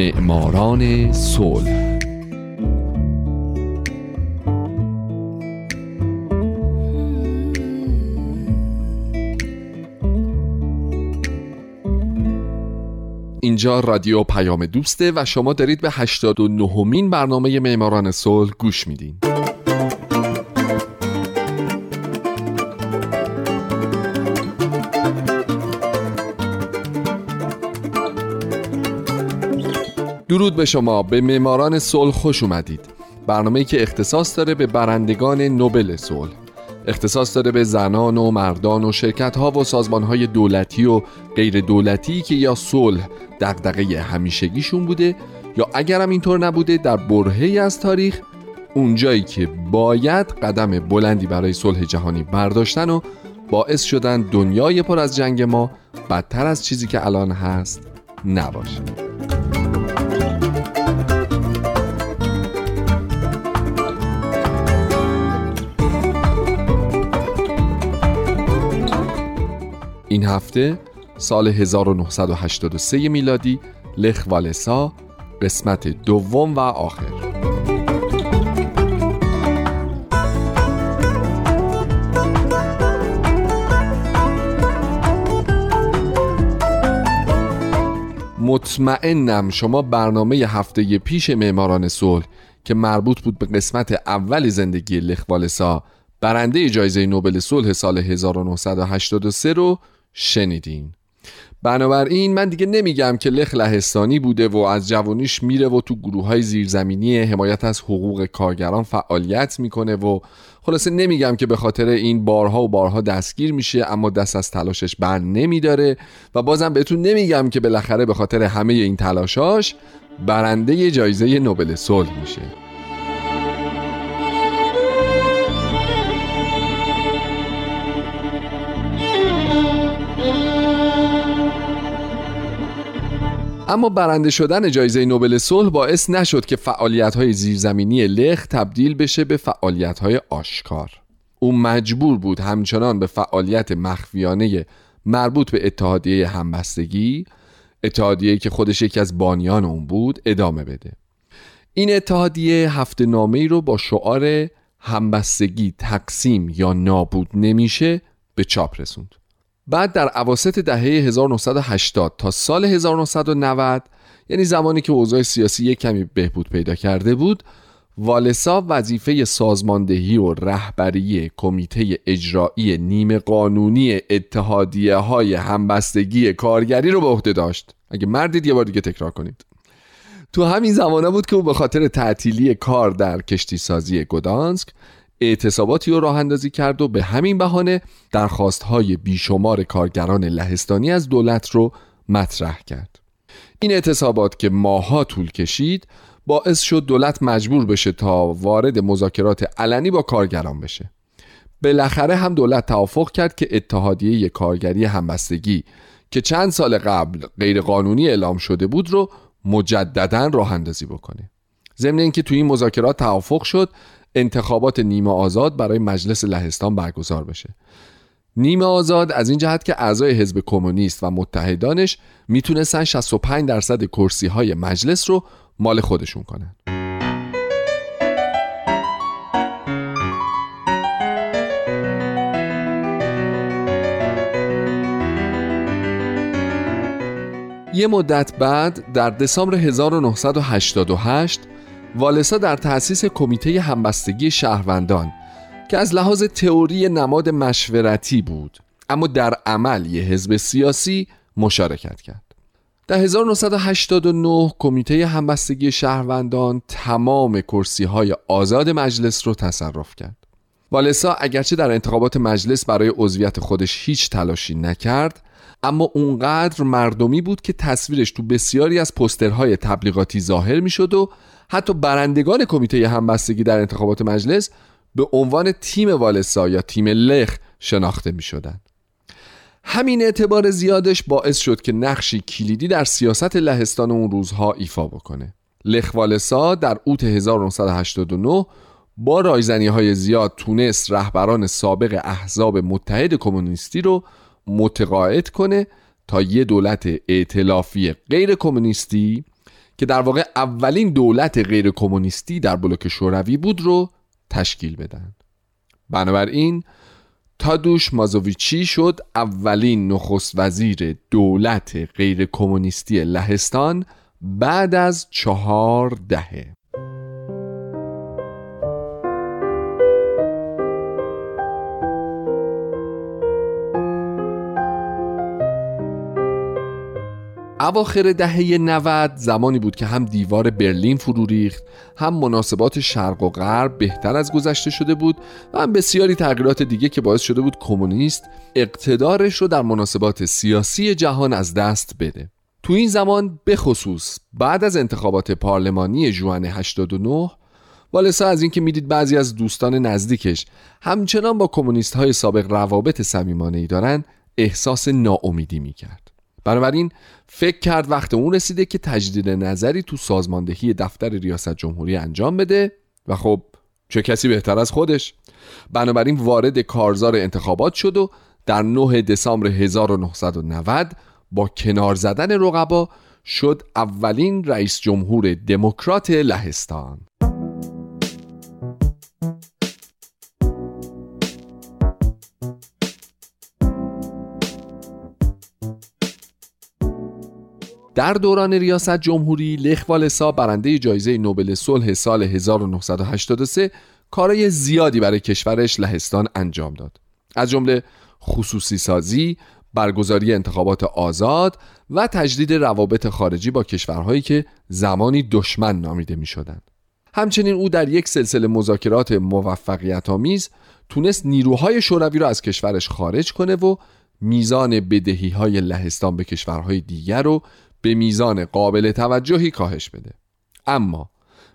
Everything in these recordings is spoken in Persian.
معماران صلح. اینجا رادیو پیام دوسته و شما دارید به 89 مین برنامه معماران صلح گوش میدین. درود به شما به معماران صلح خوش اومدید. برنامه‌ای که اختصاص داره به برندگان نوبل صلح. اختصاص داره به زنان و مردان و شرکت ها و سازمان های دولتی و غیر دولتی که یا صلح دغدغه همیشگیشون بوده یا اگرم اینطور نبوده در برهه‌ای از تاریخ اونجایی که باید قدم بلندی برای صلح جهانی برداشتن و باعث شدن دنیای پر از جنگ ما بدتر از چیزی که الان هست نباشه. این هفته سال 1983 میلادی لخ والسا قسمت دوم و آخر. مطمئنم شما برنامه هفته پیش معماران صلح که مربوط بود به قسمت اول زندگی لخ والسا برنده جایزه نوبل صلح سال 1983 رو شنیدین. بنابراین من دیگه نمیگم که لخ لهستانی بوده و از جوانیش میره و تو گروه های زیرزمینی حمایت از حقوق کارگران فعالیت می‌کنه و خلاصه نمیگم که به خاطر این بارها و بارها دستگیر میشه اما دست از تلاشش بر نمیداره و بازم بهتون نمیگم که بالاخره به خاطر همه این تلاشاش برنده جایزه نوبل صلح میشه. اما برنده شدن جایزه نوبل صلح باعث نشد که فعالیت های زیرزمینی لخ تبدیل بشه به فعالیت های آشکار. او مجبور بود همچنان به فعالیت مخفیانه مربوط به اتحادیه همبستگی اتحادیه که خودش یکی از بانیان اون بود ادامه بده. این اتحادیه هفته نامه ای رو با شعار همبستگی تقسیم یا نابود نمیشه به چاپ رسوند. بعد در عواست دهه 1980 تا سال 1990 یعنی زمانی که اوضاع سیاسی یک کمی بهبود پیدا کرده بود والسا وظیفه سازماندهی و رهبری کمیته اجرایی نیمه قانونی اتحادیه های همبستگی کارگری رو به عهده داشت. اگه مردید یه بار دیگه تکرار کنید. تو همین زمانه بود که او به خاطر تعطیلی کار در کشتی سازی گدانسک اعتصاباتی رو راه اندازی کرد و به همین بهانه درخواست های بیشمار کارگران لهستانی از دولت رو مطرح کرد. این اعتصابات که ماها طول کشید باعث شد دولت مجبور بشه تا وارد مذاکرات علنی با کارگران بشه. بالاخره هم دولت توافق کرد که اتحادیه کارگری همبستگی که چند سال قبل غیرقانونی اعلام شده بود رو مجددا راه اندازی بکنه. ضمن اینکه توی این مذاکرات توافق شد انتخابات نیمه آزاد برای مجلس لهستان برگزار بشه. نیمه آزاد از این جهت که اعضای حزب کمونیست و متحدانش می‌تونستن 65 درصد کرسی های مجلس رو مال خودشون کنن. یه مدت بعد در دسامبر 1988 والسا در تأسیس کمیته همبستگی شهروندان که از لحاظ تئوری نماد مشورتی بود اما در عمل یه حزب سیاسی مشارکت کرد. در 1989 کمیته همبستگی شهروندان تمام کرسی های آزاد مجلس رو تصرف کرد. والسا اگرچه در انتخابات مجلس برای عضویت خودش هیچ تلاشی نکرد اما اونقدر مردمی بود که تصویرش تو بسیاری از پسترهای تبلیغاتی ظاهر می‌شد و حتی برندگان کمیته همبستگی در انتخابات مجلس به عنوان تیم والسا یا تیم لخ شناخته می شدن. همین اعتبار زیادش باعث شد که نقشی کلیدی در سیاست لهستان اون روزها ایفا بکنه لخ والسا در اوت 1989 با رایزنی های زیاد تونست رهبران سابق احزاب متحد کمونیستی رو متقاعد کنه تا یه دولت ائتلافی غیر کمونیستی که در واقع اولین دولت غیر کمونیستی در بلوک شوروی بود رو تشکیل بدن. بنابراین تادوش مازوویچی شد اولین نخست وزیر دولت غیر کمونیستی لهستان بعد از چهار دهه. اواخر دهه 90 زمانی بود که هم دیوار برلین فرو ریخت هم مناسبات شرق و غرب بهتر از گذشته شده بود و هم بسیاری تغییرات دیگه که باعث شده بود کمونیست اقتدارش رو در مناسبات سیاسی جهان از دست بده. تو این زمان بخصوص بعد از انتخابات پارلمانی جوان 89 والسا از اینکه می‌دید بعضی از دوستان نزدیکش همچنان با کمونیست های سابق روابط صمیمانه ای دارن احساس ناامیدی می‌کرد. بنابراین فکر کرد وقت اون رسیده که تجدید نظری تو سازماندهی دفتر ریاست جمهوری انجام بده و خب چه کسی بهتر از خودش. بنابراین وارد کارزار انتخابات شد و در 9 دسامبر 1990 با کنار زدن رقبا شد اولین رئیس جمهور دموکرات لهستان. در دوران ریاست جمهوری لخ والسا برنده جایزه نوبل صلح سال 1983 کارای زیادی برای کشورش لهستان انجام داد از جمله خصوصی سازی برگزاری انتخابات آزاد و تجدید روابط خارجی با کشورهایی که زمانی دشمن نامیده می شدند. همچنین او در یک سلسله مذاکرات موفقیت آمیز تونست نیروهای شوروی را از کشورش خارج کنه و میزان بدهی های لهستان به کشورهای دیگر رو به میزان قابل توجهی کاهش بده. اما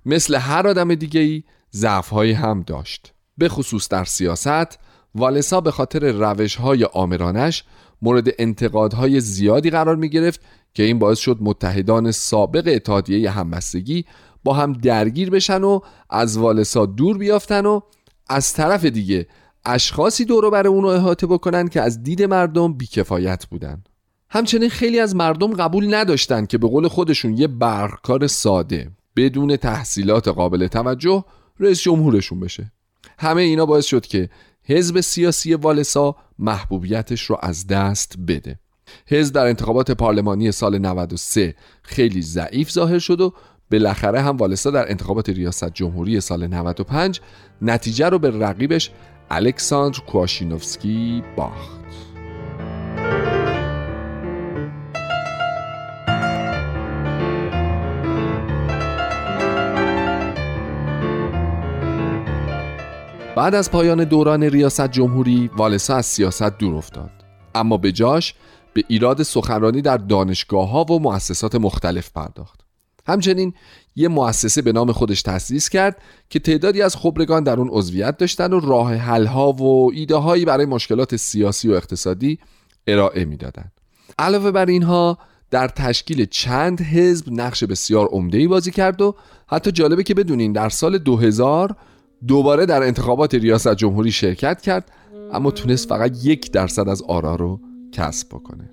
مثل هر آدم دیگه ای ضعفهایی هم داشت. به خصوص در سیاست والسا به خاطر روش های آمرانش مورد انتقادهای زیادی قرار می گرفت که این باعث شد متحدان سابق اتحادیه همبستگی با هم درگیر بشن و از والسا دور بیافتن و از طرف دیگه اشخاصی دورو بر اونو احاطه بکنن که از دید مردم بیکفایت بودن. همچنین خیلی از مردم قبول نداشتند که به قول خودشون یه برکار ساده بدون تحصیلات قابل توجه رئیس جمهورشون بشه. همه اینا باعث شد که حزب سیاسی والسا محبوبیتش رو از دست بده. حزب در انتخابات پارلمانی سال 93 خیلی ضعیف ظاهر شد و بالاخره هم والسا در انتخابات ریاست جمهوری سال 95 نتیجه رو به رقیبش الکساندر کواشینوفسکی باخت. بعد از پایان دوران ریاست جمهوری والسا از سیاست دور افتاد اما به جاش به ایراد سخنرانی در دانشگاه ها و مؤسسات مختلف پرداخت همچنین یه مؤسسه به نام خودش تأسیس کرد که تعدادی از خبرگان در اون عضویت داشتن و راه حل ها و ایده هایی برای مشکلات سیاسی و اقتصادی ارائه می‌دادند. علاوه بر اینها در تشکیل چند حزب نقش بسیار عمده بازی کرد و حتی جالبه که بدونین در سال 2000 دوباره در انتخابات ریاست جمهوری شرکت کرد اما تونست فقط یک درصد از آرا رو کسب بکنه.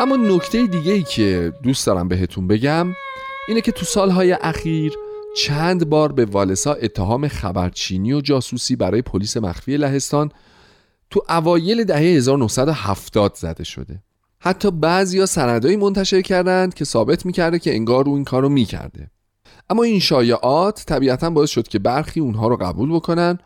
اما نکته دیگه ای که دوست دارم بهتون بگم اینه که تو سالهای اخیر چند بار به والسا اتهام خبرچینی و جاسوسی برای پلیس مخفی لهستان تو اوایل دهه 1970 زده شده. حتی بعضیا سندایی منتشر کردند که ثابت می‌کرده که انگار او این کارو می‌کرده. اما این شایعات طبیعتا باعث شد که برخی اونها رو قبول بکنن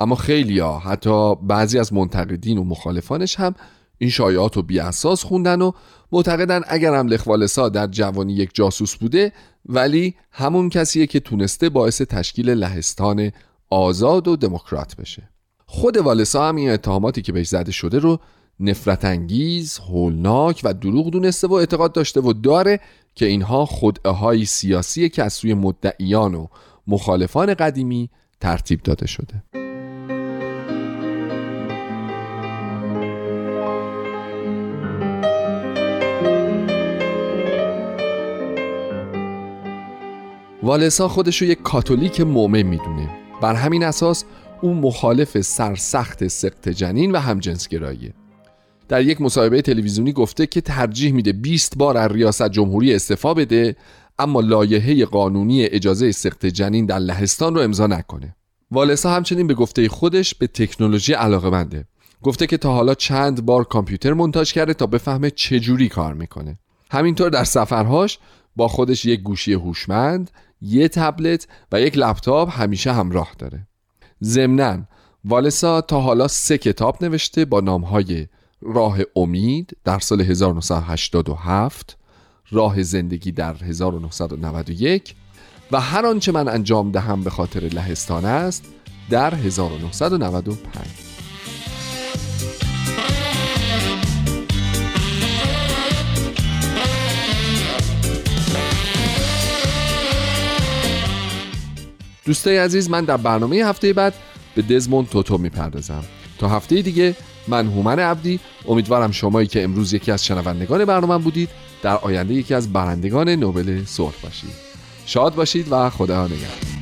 اما خیلیا حتی بعضی از منتقدین و مخالفانش هم این شایعات رو بی اساس خوندن و معتقدن اگر هم لخوالسا در جوانی یک جاسوس بوده ولی همون کسیه که تونسته باعث تشکیل لهستان آزاد و دموکرات بشه. خود والسا هم این اتهاماتی که بهش زده شده رو نفرت انگیز، هولناک و دروغ دونسته و اعتقاد داشته و داره که اینها خدعه سیاسی که از سوی مدعیان و مخالفان قدیمی ترتیب داده شده. والسا خودش رو یک کاتولیک مومن می‌دونه. بر همین اساس او مخالف سرسخت سقط جنین و همجنسگراییه در یک مصاحبه تلویزیونی گفته که ترجیح میده 20 بار از ریاست جمهوری استعفا بده اما لایحه قانونی اجازه سقط جنین در لهستان رو امضا نکنه. والسا همچنین به گفته خودش به تکنولوژی علاقه بنده گفته که تا حالا چند بار کامپیوتر منتاج کرده تا بفهمه چجوری کار می‌کنه. همینطور در سفرهاش با خودش یک گوشی هوشمند یه تبلت و یک لپتاپ همیشه همراه داره. ضمناً والسا تا حالا سه کتاب نوشته با نامهای راه امید در سال 1987 راه زندگی در 1991 و هر آنچه من انجام دهم به خاطر لهستان است در 1995 دوستای عزیز من در برنامه هفته بعد به دزموند توتو می‌پردازم. تا هفته دیگه من هومن عبدی. امیدوارم شمایی که امروز یکی از شنوندگان برنامه بودید در آینده یکی از برندگان نوبل صلح باشید. شاد باشید و خدا نگهدار.